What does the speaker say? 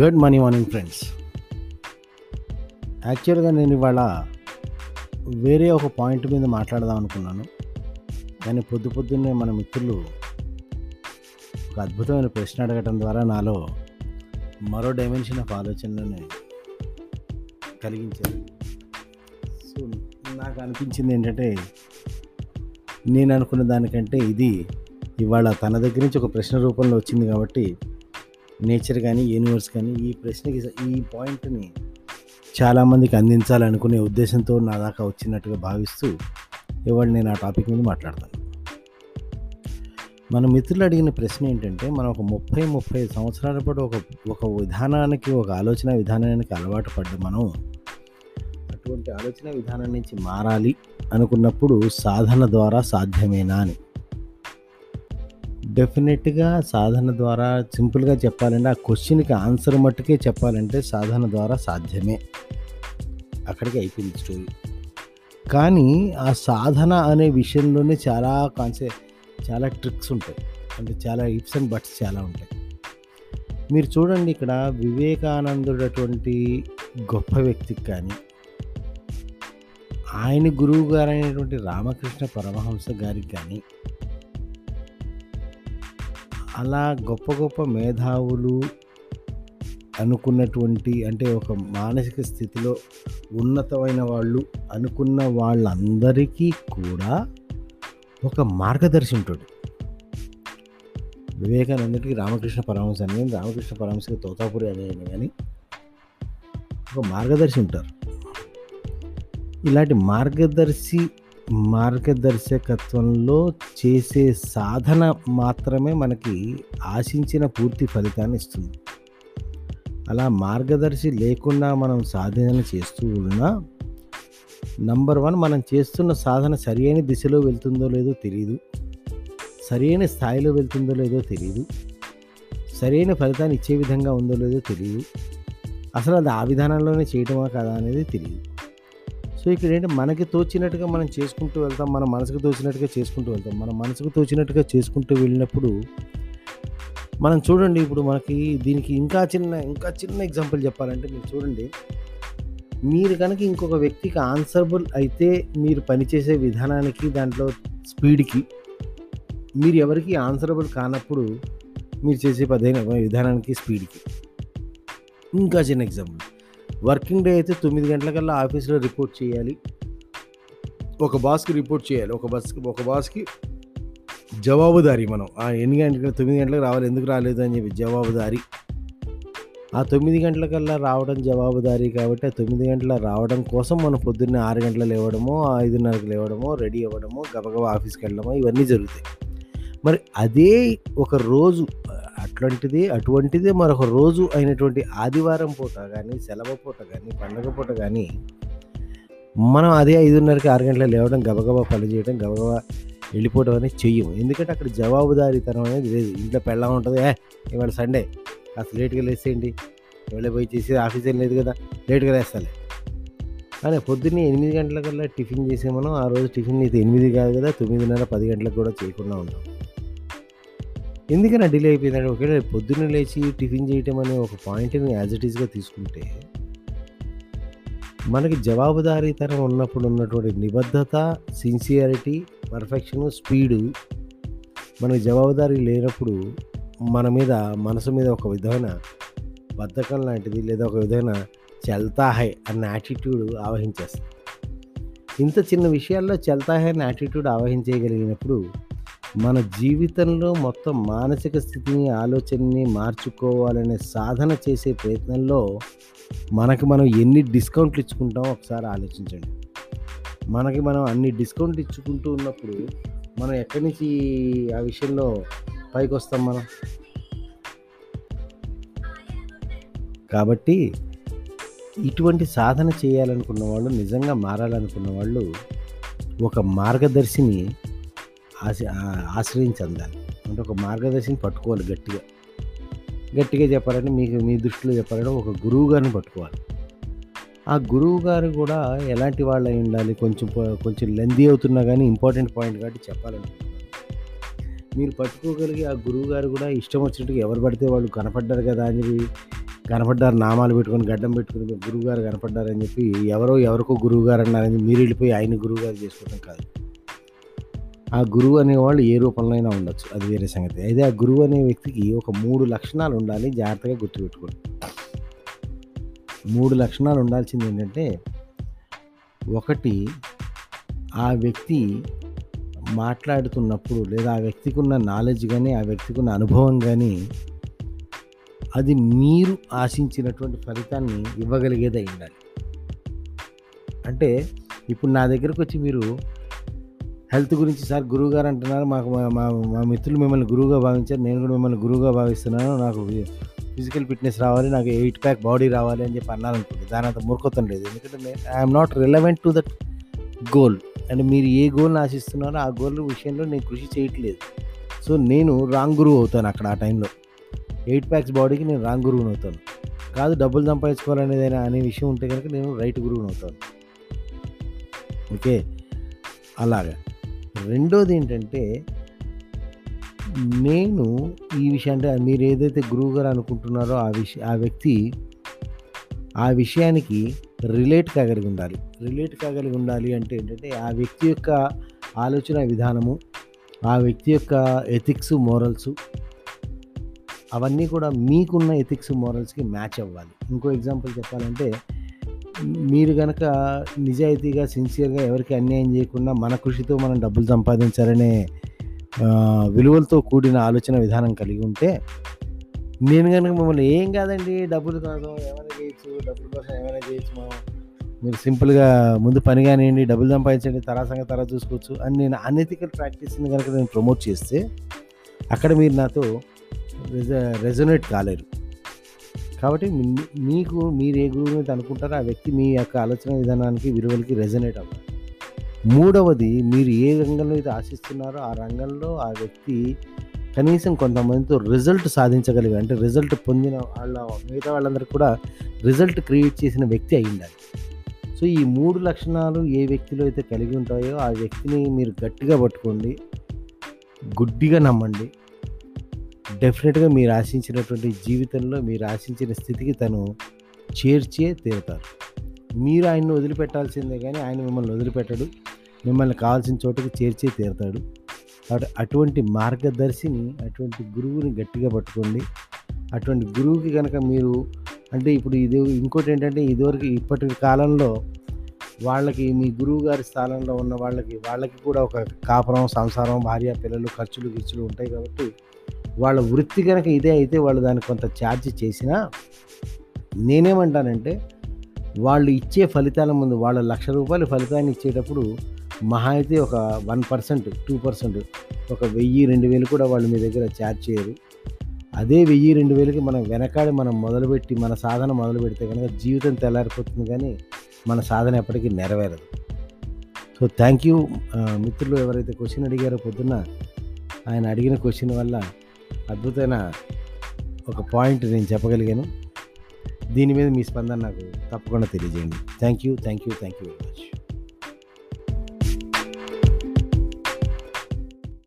Good morning morning friends. యాక్చువల్గా నేను ఇవాళ వేరే ఒక పాయింట్ మీద మాట్లాడదాం అనుకున్నాను. కానీ పొద్దు పొద్దున్నే మన మిత్రులు ఒక అద్భుతమైన ప్రశ్న అడగటం ద్వారా నాలో మరో డైమెన్షన్ ఆఫ్ ఆలోచనని కలిగించారు. సో నాకు అనిపించింది ఏంటంటే నేను అనుకున్న దానికంటే ఇది ఇవాళ తన దగ్గర నుంచి ఒక ప్రశ్న రూపంలో వచ్చింది కాబట్టి నేచర్ కానీ యూనివర్స్ కానీ ఈ ప్రశ్నకి ఈ పాయింట్ని చాలామందికి అందించాలనుకునే ఉద్దేశంతో నా దాకా వచ్చినట్టుగా భావిస్తూ ఇవాళ నేను ఆ టాపిక్ మీద మాట్లాడతాను. మన మిత్రులు అడిగిన ప్రశ్న ఏంటంటే మనం ఒక ముప్పై ముప్పై సంవత్సరాల పాటు ఒక ఒక విధానానికి ఒక ఆలోచన విధానానికి అలవాటు పడ్డ మనం అటువంటి ఆలోచన విధానం నుంచి మారాలి అనుకున్నప్పుడు సాధన ద్వారా సాధ్యమేనా అని. డెఫినెట్గా సాధన ద్వారా సింపుల్గా చెప్పాలంటే ఆ క్వశ్చన్కి ఆన్సర్ మట్టుకే చెప్పాలంటే సాధన ద్వారా సాధ్యమే. అక్కడికి అయిపోయింది స్టోరీ. కానీ ఆ సాధన అనే విషయంలోనే చాలా కాన్సెప్ట్ చాలా ట్రిక్స్ ఉంటాయి. అంటే చాలా ఇప్స్ అండ్ బట్స్ చాలా ఉంటాయి. మీరు చూడండి ఇక్కడ వివేకానందుడు అటువంటి గొప్ప వ్యక్తికి కానీ ఆయన గురువు గారు అయినటువంటి రామకృష్ణ పరమహంస గారికి కానీ అలా గొప్ప గొప్ప మేధావులు అనుకున్నటువంటి అంటే ఒక మానసిక స్థితిలో ఉన్నతమైన వాళ్ళు అనుకున్న వాళ్ళందరికీ కూడా ఒక మార్గదర్శి ఉంటాడు వివేకానందుడికి రామకృష్ణ పరమహంస అని రామకృష్ణ పరమహంసకి తోతాపురి అనేది కానీ ఒక మార్గదర్శి ఉంటారు. ఇలాంటి మార్గదర్శి మార్గదర్శకత్వంలో చేసే సాధన మాత్రమే మనకి ఆశించిన పూర్తి ఫలితాన్ని ఇస్తుంది. అలా మార్గదర్శి లేకుండా మనం సాధన చేస్తూ ఉన్నా నంబర్ వన్ మనం చేస్తున్న సాధన సరియైన దిశలో వెళ్తుందో లేదో తెలియదు సరైన స్థాయిలో వెళ్తుందో లేదో తెలియదు సరైన ఫలితాన్ని ఇచ్చే విధంగా ఉందో లేదో తెలియదు అసలు అది ఆ విధానంలోనే చేయటమా కదా అనేది తెలియదు సో ఇక్కడ ఏంటి? మనకి తోచినట్టుగా మనం చేసుకుంటూ వెళ్తాం మన మనసుకు తోచినట్టుగా చేసుకుంటూ వెళ్తాం. మన మనసుకు తోచినట్టుగా చేసుకుంటూ వెళ్ళినప్పుడు మనం చూడండి ఇప్పుడు మనకి దీనికి ఇంకా చిన్న ఇంకా చిన్న ఎగ్జాంపుల్ చెప్పాలంటే మీరు చూడండి. మీరు కనుక ఇంకొక వ్యక్తికి ఆన్సరబుల్ అయితే మీరు పనిచేసే విధానానికి దాంట్లో స్పీడ్కి మీరు ఎవరికి ఆన్సరబుల్ కానప్పుడు మీరు చేసే పదైన విధానానికి స్పీడ్కి ఇంకా చిన్న ఎగ్జాంపుల్. వర్కింగ్ డే అయితే తొమ్మిది గంటలకల్లా ఆఫీస్లో రిపోర్ట్ చేయాలి. ఒక బాస్కి రిపోర్ట్ చేయాలి. ఒక బస్కి ఒక బాస్కి జవాబుదారి మనం. ఆ ఎన్ని గంటలకు తొమ్మిది గంటలకు రావాలి ఎందుకు రాలేదు అని చెప్పి జవాబుదారి. ఆ తొమ్మిది గంటలకల్లా రావడం జవాబుదారి కాబట్టి ఆ తొమ్మిది గంటల రావడం కోసం మనం పొద్దున్నే ఆరు గంటలు లేవడమో ఐదున్నరకు లేవడమో రెడీ అవ్వడమో గబగబా ఆఫీస్కి వెళ్ళడమో ఇవన్నీ జరుగుతాయి. మరి అదే ఒక రోజు అట్లాంటిది అటువంటిది మరొక రోజు అయినటువంటి ఆదివారం పూట కానీ సెలవు పూట కానీ పండగ పూట కానీ మనం అదే ఐదున్నరకి ఆరు గంటలకు లేవడం గబగబా పని చేయడం గబగబా వెళ్ళిపోవడం అనేది చెయ్యము ఎందుకంటే అక్కడ జవాబుదారీతనం అనేది లేదు. ఇంట్లో పెళ్ళం ఉంటుంది ఏ ఇవాళ సండే కాస్త లేట్గా లేసేయండి. వెళ్ళి పోయి చేసి ఆఫీస్ ఏం లేదు కదా లేట్గా లేస్తాలే. కానీ పొద్దున్నే ఎనిమిది గంటలకల్లా టిఫిన్ చేసే మనం ఆ రోజు టిఫిన్ అయితే ఎనిమిది కాదు కదా తొమ్మిదిన్నర పది గంటలకు కూడా చేయకుండా ఉంటాం. ఎందుకని డిలే అయిపోయిందంటే ఒకవేళ పొద్దున్న లేచి టిఫిన్ చేయటం అనే ఒక పాయింట్ని యాజ్ ఇట్ ఈస్గా తీసుకుంటే మనకి జవాబుదారీతనం ఉన్నప్పుడు ఉన్నటువంటి నిబద్ధత సిన్సియారిటీ పర్ఫెక్షన్ స్పీడు మనకి జవాబుదారీ లేనప్పుడు మన మీద మనసు మీద ఒక విధమైన బద్ధకం లాంటిది లేదా ఒక విధమైన చల్తాహై అన్న యాటిట్యూడ్ ఆవహించేస్తుంది. ఇంత చిన్న విషయాల్లో చల్తాహై అన్న యాటిట్యూడ్ ఆవహించేయగలిగినప్పుడు మన జీవితంలో మొత్తం మానసిక స్థితిని ఆలోచనని మార్చుకోవాలనే సాధన చేసే ప్రయత్నంలో మనకి మనం ఎన్ని డిస్కౌంట్లు ఇచ్చుకుంటామో ఒకసారి ఆలోచించండి. మనకి మనం అన్ని డిస్కౌంట్లు ఇచ్చుకుంటూ ఉన్నప్పుడు మనం ఎక్కడి నుంచి ఆ విషయంలో పైకి వస్తాం మనం? కాబట్టి ఇటువంటి సాధన చేయాలనుకున్న వాళ్ళు నిజంగా మారాలనుకున్న వాళ్ళు ఒక మార్గదర్శిని ఆశ ఆశ్రయించి అందాలి అంటే ఒక మార్గదర్శిని పట్టుకోవాలి గట్టిగా. గట్టిగా చెప్పాలంటే మీకు మీ దృష్టిలో చెప్పాలంటే ఒక గురువు గారిని పట్టుకోవాలి. ఆ గురువు గారు కూడా ఎలాంటి వాళ్ళు అయి ఉండాలి కొంచెం కొంచెం లెందీ అవుతున్నా కానీ ఇంపార్టెంట్ పాయింట్ కాబట్టి చెప్పాలనుకుంటున్నాను మీరు పట్టుకోగలిగి ఆ గురువు గారు కూడా ఇష్టం వచ్చినట్టుగా ఎవరు పడితే వాళ్ళు కనపడ్డారు కదా అని కనపడ్డారు నామాలు పెట్టుకొని గడ్డం పెట్టుకుని గురువుగారు కనపడ్డారని చెప్పి ఎవరో ఎవరికో గురువుగారు అన్నారని మీరు వెళ్ళిపోయి ఆయన గురువుగారు చేసుకోవడం కాదు. ఆ గురువు అనేవాళ్ళు ఏ రూపంలో అయినా ఉండొచ్చు. అది వేరే సంగతి. అయితే ఆ గురువు అనే వ్యక్తికి ఒక మూడు లక్షణాలు ఉండాలి జాగ్రత్తగా గుర్తుపెట్టుకోండి. మూడు లక్షణాలు ఉండాల్సింది ఏంటంటే ఒకటి ఆ వ్యక్తి మాట్లాడుతున్నప్పుడు లేదా ఆ వ్యక్తికి ఉన్న నాలెడ్జ్ కానీ ఆ వ్యక్తికి ఉన్న అనుభవం కానీ అది మీరు ఆశించినటువంటి ఫలితాన్ని ఇవ్వగలిగేదై ఉండాలి. అంటే ఇప్పుడు నా దగ్గరకు వచ్చి మీరు హెల్త్ గురించి సార్ గురువు గారు అంటున్నారు. మాకు మా మా మా మిత్రులు మిమ్మల్ని గురువుగా భావించారు. నేను కూడా మిమ్మల్ని గురువుగా భావిస్తున్నాను. నాకు ఫిజికల్ ఫిట్నెస్ రావాలి నాకు ఎయిట్ ప్యాక్ బాడీ రావాలి అని చెప్పి అన్నాను దాని అంత మూర్ఖత్వం లేదు. ఎందుకంటే I'm not relevant to that goal అంటే మీరు ఏ గోల్ని ఆశిస్తున్నారో ఆ గోల్ విషయంలో నేను కృషి చేయట్లేదు. సో నేను రాంగ్ గురువు అవుతాను అక్కడ ఆ టైంలో ఎయిట్ ప్యాక్స్ బాడీకి నేను రాంగ్ గురువుని అవుతాను. కాదు డబ్బులు సంపాదించుకోవాలనేదైనా అనే విషయం ఉంటే కనుక నేను రైట్ గురువుని అవుతాను. ఓకే? అలాగా. రెండోది ఏంటంటే నేను ఈ విషయం అంటే మీరు ఏదైతే గురువు గారు అనుకుంటున్నారో ఆ విషయం ఆ వ్యక్తి ఆ విషయానికి రిలేట్ కాగలిగి ఉండాలి. రిలేట్ కాగలిగి ఉండాలి అంటే ఏంటంటే ఆ వ్యక్తి యొక్క ఆలోచన విధానము ఆ వ్యక్తి యొక్క ఎథిక్స్ మోరల్స్ అవన్నీ కూడా మీకున్న ఎథిక్స్ మోరల్స్కి మ్యాచ్ అవ్వాలి. ఇంకో ఎగ్జాంపుల్ చెప్పాలంటే మీరు కనుక నిజాయితీగా సిన్సియర్గా ఎవరికి అన్యాయం చేయకుండా మన కృషితో మనం డబ్బులు సంపాదించాలనే విలువలతో కూడిన ఆలోచన విధానం కలిగి ఉంటే నేను కనుక మిమ్మల్ని ఏం కాదండి డబ్బులు కోసం ఏమైనా చేయొచ్చు డబ్బుల కోసం ఏమైనా చేయొచ్చు మనం. మీరు సింపుల్గా ముందు పని కానివ్వండి డబ్బులు సంపాదించండి తరాసంగా సంగతి తరా చూసుకోవచ్చు అని నేను అనెథికల్ ప్రాక్టీస్ని కనుక నేను ప్రమోట్ చేస్తే అక్కడ మీరు నాతో రెజ రెజొనేట్ కాలేరు. కాబట్టి మీకు మీరు ఏ గురువు మీద అనుకుంటారో ఆ వ్యక్తి మీ యొక్క ఆలోచన విధానానికి విలువలకి రెజనేట్ అవ్వాలి. మూడవది మీరు ఏ రంగంలో అయితే ఆశిస్తున్నారో ఆ రంగంలో ఆ వ్యక్తి కనీసం కొంతమందితో రిజల్ట్ సాధించగలిగా అంటే రిజల్ట్ పొందిన వాళ్ళ మిగతా వాళ్ళందరికీ కూడా రిజల్ట్ క్రియేట్ చేసిన వ్యక్తి అయి ఉండాలి సో ఈ మూడు లక్షణాలు ఏ వ్యక్తిలో అయితే కలిగి ఉంటాయో ఆ వ్యక్తిని మీరు గట్టిగా పట్టుకోండి. గుడ్డిగా నమ్మండి. డెఫినెట్గా మీరు ఆశించినటువంటి జీవితంలో మీరు ఆశించిన స్థితికి తను చేర్చే తీరుతారు. మీరు ఆయన్ని వదిలిపెట్టాల్సిందే కానీ ఆయన మిమ్మల్ని వదిలిపెట్టడు. మిమ్మల్ని కావాల్సిన చోటుకి చేర్చే తీరుతాడు. కాబట్టి అటువంటి మార్గదర్శిని అటువంటి గురువుని గట్టిగా పట్టుకోండి. అటువంటి గురువుకి కనుక మీరు అంటే ఇప్పుడు ఇది ఇంకోటి ఏంటంటే ఇదివరకు ఇప్పటి కాలంలో వాళ్ళకి మీ గురువు గారి స్థానంలో ఉన్న వాళ్ళకి వాళ్ళకి కూడా ఒక కాపురం సంసారం భార్య పిల్లలు ఖర్చులు గిర్చులు ఉంటాయి కాబట్టి వాళ్ళ వృత్తి కనుక ఇదే అయితే వాళ్ళు దానికి కొంత ఛార్జ్ చేసినా నేనేమంటానంటే వాళ్ళు ఇచ్చే ఫలితాల ముందు వాళ్ళ లక్ష రూపాయల ఫలితాన్ని ఇచ్చేటప్పుడు మహా అయితే ఒక వన్ పర్సెంట్ టూ పర్సెంట్ ఒక వెయ్యి రెండు వేలు కూడా వాళ్ళు మీ దగ్గర ఛార్జ్ చేయరు. అదే వెయ్యి రెండు వేలకి మనం వెనకాడి మనం మొదలుపెట్టి మన సాధన మొదలు పెడితే కనుక జీవితం తెల్లారిపోతుంది కానీ మన సాధన ఎప్పటికీ నెరవేరదు. So thank you. మిత్రులు ఎవరైతే క్వశ్చన్ అడిగారో పొద్దున్న ఆయన అడిగిన క్వశ్చన్ వల్ల అద్భుతమైన ఒక పాయింట్ నేను చెప్పగలిగాను. దీని మీద మీ స్పందన నాకు తప్పకుండా తెలియజేయండి. Thank you thank you thank you very much.